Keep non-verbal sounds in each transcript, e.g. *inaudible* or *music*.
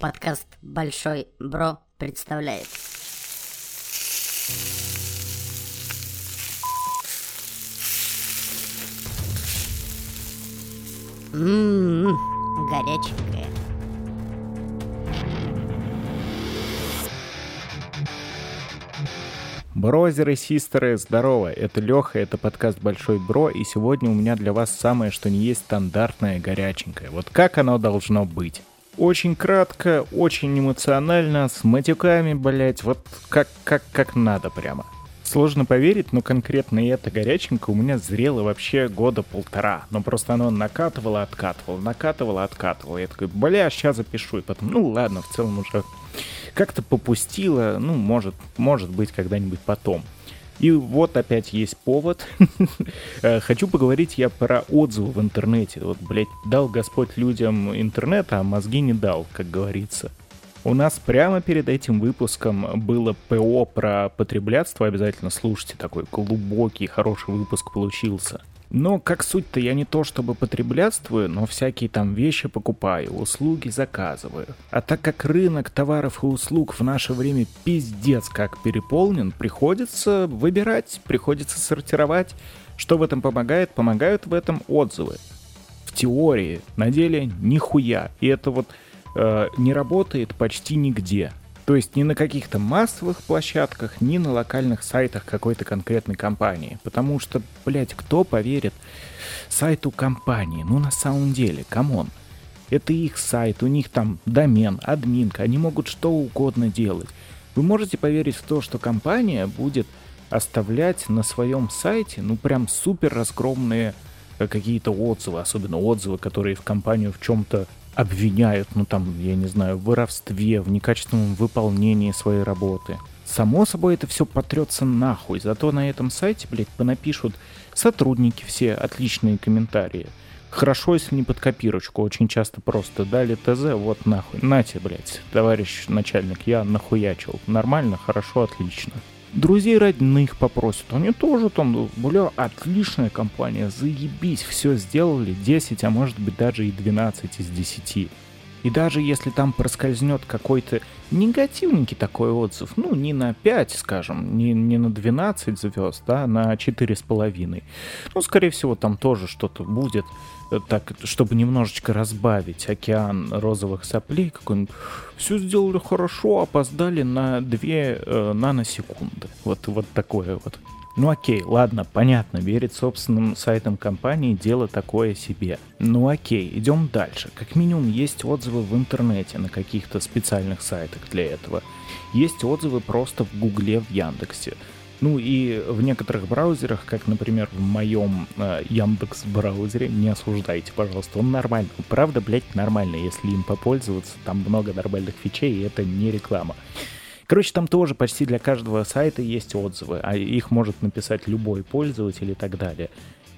Подкаст «Большой Бро» представляет. Ммм, горяченькая. Брозеры, систеры, здорово, это Леха, это подкаст Большой Бро, и сегодня у меня для вас самое, что не есть стандартное горяченькое. Вот как оно должно быть. Очень кратко, очень эмоционально, с матюками, блять, вот как, как, как надо прямо. Сложно поверить, но конкретно эта горяченька у меня зрела вообще года полтора. Но просто оно накатывало, откатывало, накатывало, откатывало. Я такой, бля, сейчас запишу. И потом, ну ладно, в целом уже как-то попустило. Ну, может, может быть, когда-нибудь потом. И вот опять есть повод. *laughs* Э, хочу поговорить я про отзывы в интернете. Вот, блядь, дал Господь людям интернет, а мозги не дал, как говорится. У нас прямо перед этим выпуском было ПО про потреблятство. Обязательно слушайте, такой глубокий, хороший выпуск получился. Но как суть-то я не то чтобы потреблятствую, но всякие там вещи покупаю, услуги заказываю. А так как рынок товаров и услуг в наше время пиздец как переполнен, приходится выбирать, приходится сортировать. Что в этом помогает? Помогают в этом отзывы. В теории, на деле нихуя. И это вот э, не работает почти нигде. То есть ни на каких-то массовых площадках, ни на локальных сайтах какой-то конкретной компании. Потому что, блядь, кто поверит сайту компании? Ну, на самом деле, come on. Это их сайт, у них там домен, админка, они могут что угодно делать. Вы можете поверить в то, что компания будет оставлять на своем сайте, ну, прям супер разгромные э, какие-то отзывы, особенно отзывы, которые в компанию в чем-то обвиняют, ну там, я не знаю, в воровстве, в некачественном выполнении своей работы. Само собой это все потрется нахуй, зато на этом сайте, блядь, понапишут сотрудники все отличные комментарии. Хорошо, если не под копирочку, очень часто просто дали ТЗ, вот нахуй. Нате, блядь, товарищ начальник, я нахуячил. Нормально, хорошо, отлично друзей родных попросят. Они тоже там, бля, отличная компания, заебись, все сделали, 10, а может быть даже и 12 из 10. И даже если там проскользнет какой-то негативненький такой отзыв, ну, не на 5, скажем, не, не на 12 звезд, да, на 4,5. Ну, скорее всего, там тоже что-то будет, э, так, чтобы немножечко разбавить океан розовых соплей, какой-нибудь. Все сделали хорошо, опоздали на 2 э, наносекунды. Вот, вот такое вот. Ну окей, ладно, понятно, верить собственным сайтам компании дело такое себе. Ну окей, идем дальше. Как минимум есть отзывы в интернете на каких-то специальных сайтах для этого. Есть отзывы просто в Гугле, в Яндексе. Ну и в некоторых браузерах, как, например, в моем э, Яндекс браузере, не осуждайте, пожалуйста, он нормальный. Правда, блядь, нормальный, если им попользоваться, там много нормальных фичей, и это не реклама. Короче, там тоже почти для каждого сайта есть отзывы, а их может написать любой пользователь и так далее.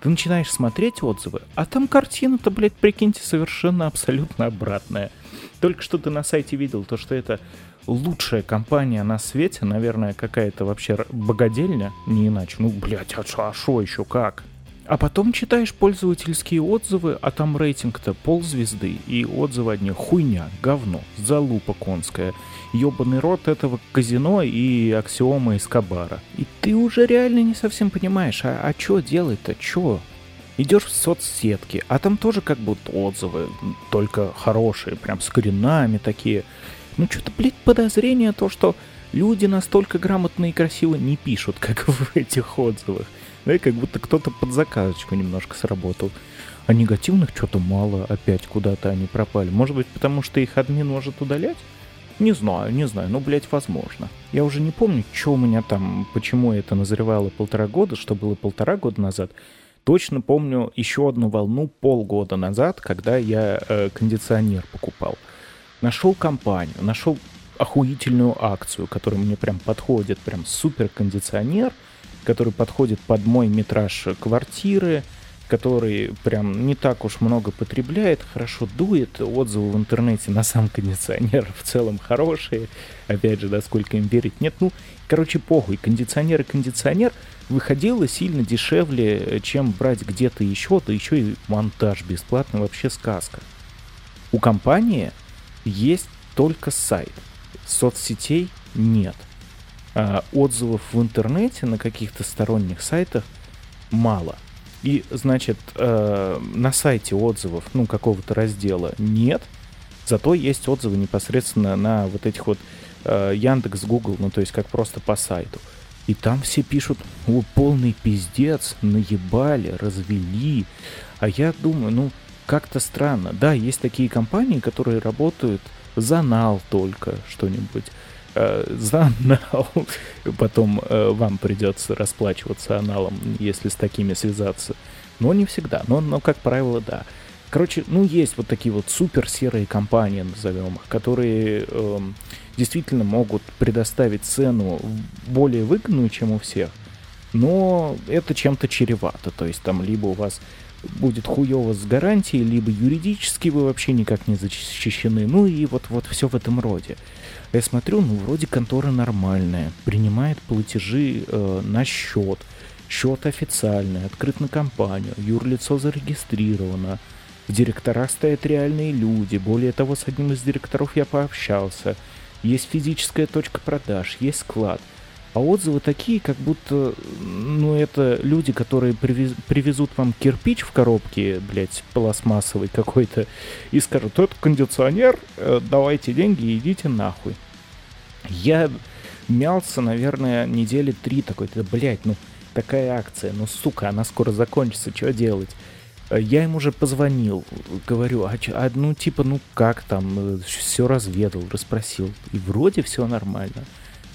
Ты начинаешь смотреть отзывы, а там картина-то, блядь, прикиньте, совершенно абсолютно обратная. Только что ты на сайте видел то, что это лучшая компания на свете, наверное, какая-то вообще богадельня, не иначе. Ну, блядь, а шо, а еще как? А потом читаешь пользовательские отзывы, а там рейтинг-то ползвезды, и отзывы одни хуйня, говно, залупа конская, ебаный рот этого казино и аксиома из Кабара. И ты уже реально не совсем понимаешь, а, а что делать-то, что? Идешь в соцсетки, а там тоже как будто отзывы, только хорошие, прям с коренами такие. Ну что-то, блядь, подозрение то, что люди настолько грамотно и красиво не пишут, как в этих отзывах. Да и как будто кто-то под заказочку немножко сработал. А негативных что-то мало, опять куда-то они пропали. Может быть, потому что их админ может удалять? Не знаю, не знаю, но, блядь, возможно. Я уже не помню, что у меня там, почему это назревало полтора года, что было полтора года назад. Точно помню еще одну волну полгода назад, когда я э, кондиционер покупал. Нашел компанию, нашел охуительную акцию, которая мне прям подходит, прям супер кондиционер — который подходит под мой метраж квартиры, который прям не так уж много потребляет, хорошо дует. Отзывы в интернете на сам кондиционер в целом хорошие. Опять же, да, сколько им верить, нет. Ну, короче, похуй. Кондиционер и кондиционер выходило сильно дешевле, чем брать где-то еще, да еще и монтаж бесплатный, вообще сказка. У компании есть только сайт. Соцсетей нет. А отзывов в интернете на каких-то сторонних сайтах мало. И, значит, э, на сайте отзывов, ну, какого-то раздела нет, зато есть отзывы непосредственно на вот этих вот э, Яндекс, Google, ну, то есть как просто по сайту. И там все пишут, о, полный пиздец, наебали, развели. А я думаю, ну, как-то странно. Да, есть такие компании, которые работают за нал только что-нибудь. Э, за нал. Потом э, вам придется расплачиваться аналом, если с такими связаться. Но не всегда. Но, но как правило, да. Короче, ну есть вот такие вот супер серые компании, назовем их, которые э, действительно могут предоставить цену более выгодную, чем у всех, но это чем-то чревато. То есть там либо у вас будет хуево с гарантией, либо юридически вы вообще никак не защищены. Ну и вот, вот все в этом роде. Я смотрю, ну вроде контора нормальная, принимает платежи э, на счет, счет официальный, открыт на компанию, юрлицо зарегистрировано, в директорах стоят реальные люди, более того, с одним из директоров я пообщался, есть физическая точка продаж, есть склад – а отзывы такие, как будто, ну, это люди, которые привез, привезут вам кирпич в коробке, блядь, пластмассовый какой-то, и скажут, это кондиционер, э, давайте деньги идите нахуй. Я мялся, наверное, недели три такой, да, блядь, ну, такая акция, ну, сука, она скоро закончится, что делать? Э, я им уже позвонил, говорю, а, а ну типа, ну как там, э, все разведал, расспросил. И вроде все нормально.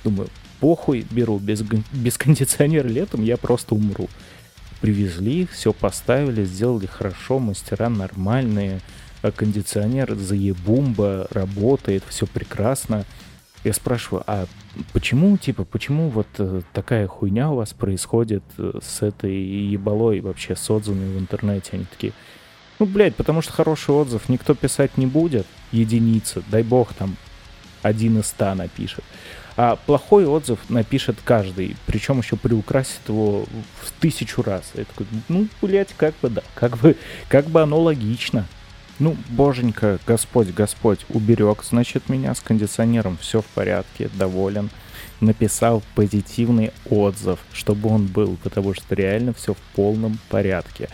Думаю, похуй, беру без, без кондиционера летом, я просто умру. Привезли, все поставили, сделали хорошо, мастера нормальные, а кондиционер заебумба, работает, все прекрасно. Я спрашиваю, а почему, типа, почему вот э, такая хуйня у вас происходит э, с этой ебалой вообще, с отзывами в интернете? Они такие, ну, блядь, потому что хороший отзыв никто писать не будет, единица, дай бог там один из ста напишет. А плохой отзыв напишет каждый, причем еще приукрасит его в тысячу раз. Я такой, ну, блядь, как бы да, как бы, как бы оно логично. Ну, боженька, Господь, Господь, уберег, значит, меня с кондиционером, все в порядке, доволен. Написал позитивный отзыв, чтобы он был, потому что реально все в полном порядке.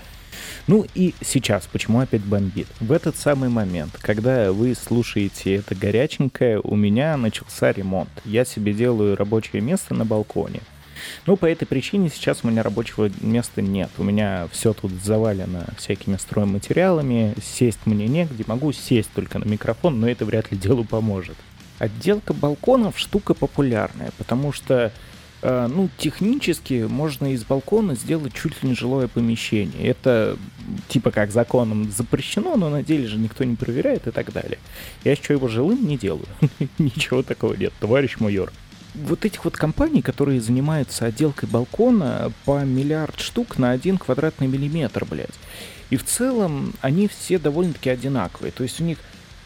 Ну и сейчас, почему опять бомбит? В этот самый момент, когда вы слушаете это горяченькое, у меня начался ремонт. Я себе делаю рабочее место на балконе. Ну, по этой причине сейчас у меня рабочего места нет. У меня все тут завалено всякими стройматериалами. Сесть мне негде. Могу сесть только на микрофон, но это вряд ли делу поможет. Отделка балконов штука популярная, потому что ну, технически можно из балкона сделать чуть ли не жилое помещение. Это типа как законом запрещено, но на деле же никто не проверяет и так далее. Я еще его жилым не делаю. *laughs* Ничего такого нет, товарищ майор. Вот этих вот компаний, которые занимаются отделкой балкона по миллиард штук на один квадратный миллиметр, блядь. И в целом они все довольно-таки одинаковые. То есть у них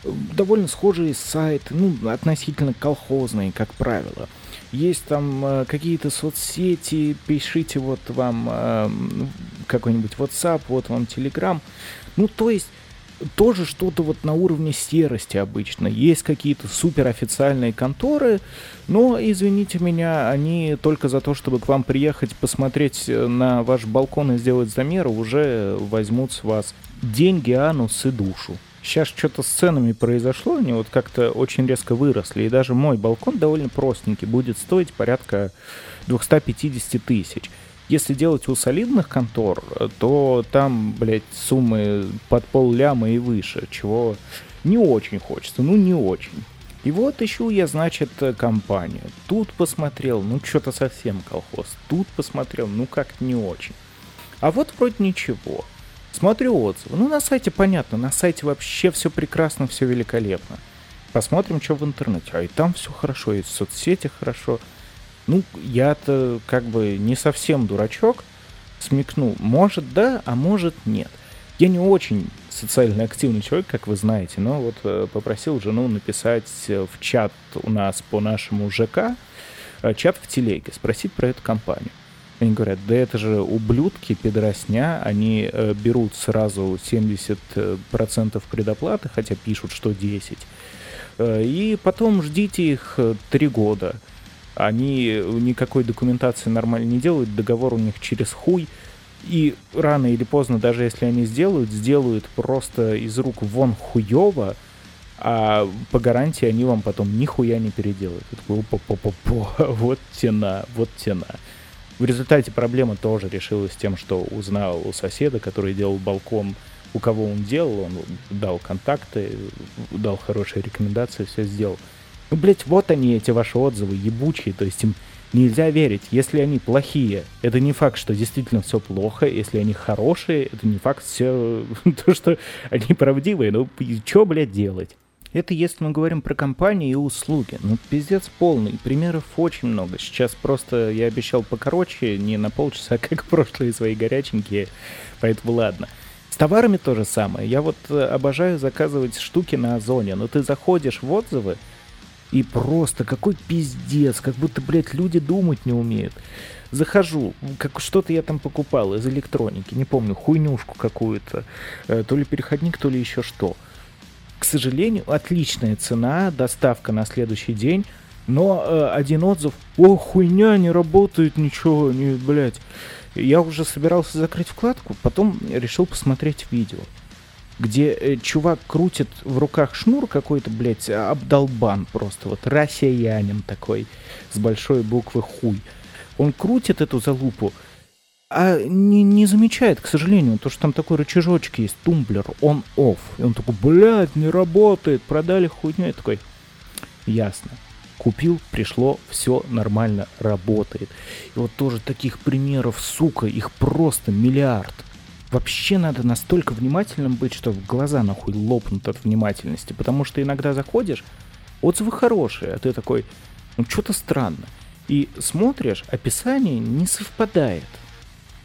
э, довольно схожие сайты, ну, относительно колхозные, как правило – есть там э, какие-то соцсети, пишите вот вам э, какой-нибудь WhatsApp, вот вам Telegram. Ну, то есть тоже что-то вот на уровне серости обычно. Есть какие-то суперофициальные конторы, но, извините меня, они только за то, чтобы к вам приехать, посмотреть э, на ваш балкон и сделать замеры, уже возьмут с вас деньги, анус и душу. Сейчас что-то с ценами произошло, они вот как-то очень резко выросли, и даже мой балкон довольно простенький, будет стоить порядка 250 тысяч. Если делать у солидных контор, то там, блядь, суммы под пол ляма и выше, чего не очень хочется, ну не очень. И вот ищу я, значит, компанию. Тут посмотрел, ну что-то совсем колхоз. Тут посмотрел, ну как не очень. А вот вроде ничего. Смотрю отзывы. Ну, на сайте понятно, на сайте вообще все прекрасно, все великолепно. Посмотрим, что в интернете. А и там все хорошо, и в соцсетях хорошо. Ну, я-то как бы не совсем дурачок. Смекнул, может да, а может нет. Я не очень социально активный человек, как вы знаете, но вот э, попросил жену написать в чат у нас по нашему ЖК, э, чат в телеге, спросить про эту компанию. Они говорят, да это же ублюдки, пидоросня, они э, берут сразу 70% предоплаты, хотя пишут, что 10. Э, и потом ждите их э, три года. Они никакой документации нормально не делают, договор у них через хуй. И рано или поздно, даже если они сделают, сделают просто из рук вон хуево, а по гарантии они вам потом нихуя не переделают. Опа -по -по -по. Вот тена, вот тена. В результате проблема тоже решилась тем, что узнал у соседа, который делал балкон, у кого он делал, он дал контакты, дал хорошие рекомендации, все сделал. Ну, блядь, вот они, эти ваши отзывы, ебучие, то есть им нельзя верить. Если они плохие, это не факт, что действительно все плохо. Если они хорошие, это не факт все *laughs* то, что они правдивые. Ну, что, блядь, делать? Это если мы говорим про компании и услуги. Ну, пиздец полный. Примеров очень много. Сейчас просто я обещал покороче, не на полчаса, *laughs* как прошлые свои горяченькие. Поэтому ладно. С товарами то же самое. Я вот э, обожаю заказывать штуки на Озоне. Но ты заходишь в отзывы, и просто какой пиздец, как будто, блядь, люди думать не умеют. Захожу, как что-то я там покупал из электроники, не помню, хуйнюшку какую-то, э, то ли переходник, то ли еще что. К сожалению, отличная цена, доставка на следующий день, но э, один отзыв, о, хуйня, не работает ничего, не, блядь. Я уже собирался закрыть вкладку, потом решил посмотреть видео где э, чувак крутит в руках шнур какой-то, блядь, обдолбан просто, вот россиянин такой, с большой буквы хуй. Он крутит эту залупу, а не, не замечает, к сожалению, то, что там такой рычажочек есть, тумблер, он-офф. И он такой, блядь, не работает, продали хуйню. Я такой, ясно. Купил, пришло, все нормально работает. И вот тоже таких примеров, сука, их просто миллиард вообще надо настолько внимательным быть, что глаза нахуй лопнут от внимательности. Потому что иногда заходишь, отзывы хорошие, а ты такой, ну что-то странно. И смотришь, описание не совпадает.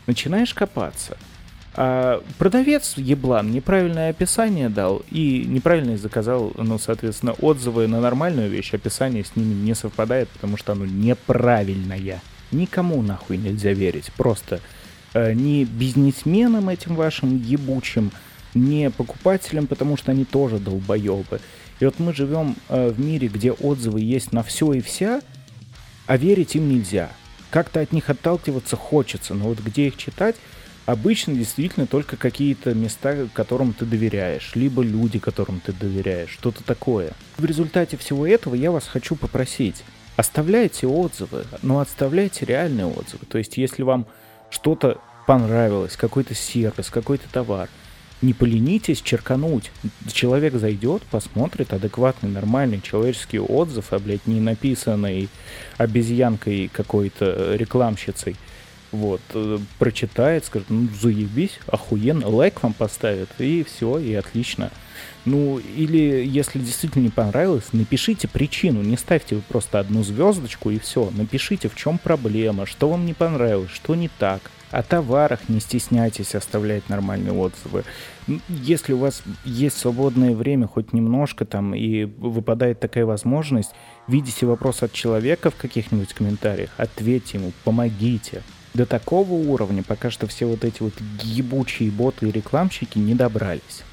Начинаешь копаться. А продавец еблан неправильное описание дал и неправильно заказал, ну, соответственно, отзывы на нормальную вещь, описание с ними не совпадает, потому что оно неправильное. Никому нахуй нельзя верить. Просто Э, не бизнесменам этим вашим ебучим, не покупателям, потому что они тоже долбоебы. И вот мы живем э, в мире, где отзывы есть на все и вся, а верить им нельзя. Как-то от них отталкиваться хочется, но вот где их читать, обычно действительно только какие-то места, которым ты доверяешь, либо люди, которым ты доверяешь, что-то такое. В результате всего этого я вас хочу попросить, оставляйте отзывы, но оставляйте реальные отзывы. То есть если вам что-то понравилось, какой-то сервис, какой-то товар, не поленитесь черкануть. Человек зайдет, посмотрит адекватный, нормальный человеческий отзыв, а, блядь, не написанный обезьянкой какой-то рекламщицей. Вот, э, прочитает, скажет, ну, заебись, охуенно, лайк вам поставит, и все, и отлично. Ну, или если действительно не понравилось, напишите причину, не ставьте просто одну звездочку и все. Напишите, в чем проблема, что вам не понравилось, что не так. О товарах не стесняйтесь оставлять нормальные отзывы. Если у вас есть свободное время, хоть немножко там, и выпадает такая возможность, видите вопрос от человека в каких-нибудь комментариях, ответьте ему, помогите. До такого уровня пока что все вот эти вот ебучие боты и рекламщики не добрались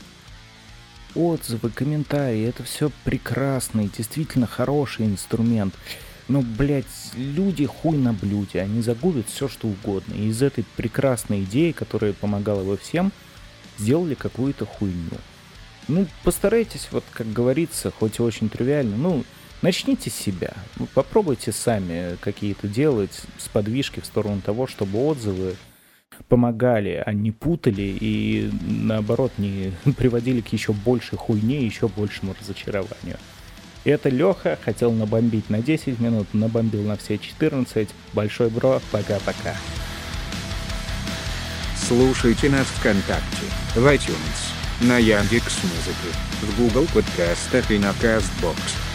отзывы, комментарии, это все прекрасный, действительно хороший инструмент. Но, блядь, люди хуй на блюде, они загубят все, что угодно. И из этой прекрасной идеи, которая помогала бы всем, сделали какую-то хуйню. Ну, постарайтесь, вот как говорится, хоть и очень тривиально, ну, начните с себя. Попробуйте сами какие-то делать сподвижки в сторону того, чтобы отзывы помогали, а не путали и наоборот не *laughs* приводили к еще большей хуйне, еще большему разочарованию. И это Леха хотел набомбить на 10 минут, набомбил на все 14. Большой бро, пока-пока. Слушайте нас ВКонтакте, в iTunes, на Яндекс.Музыке, в Google подкастах и на Castbox.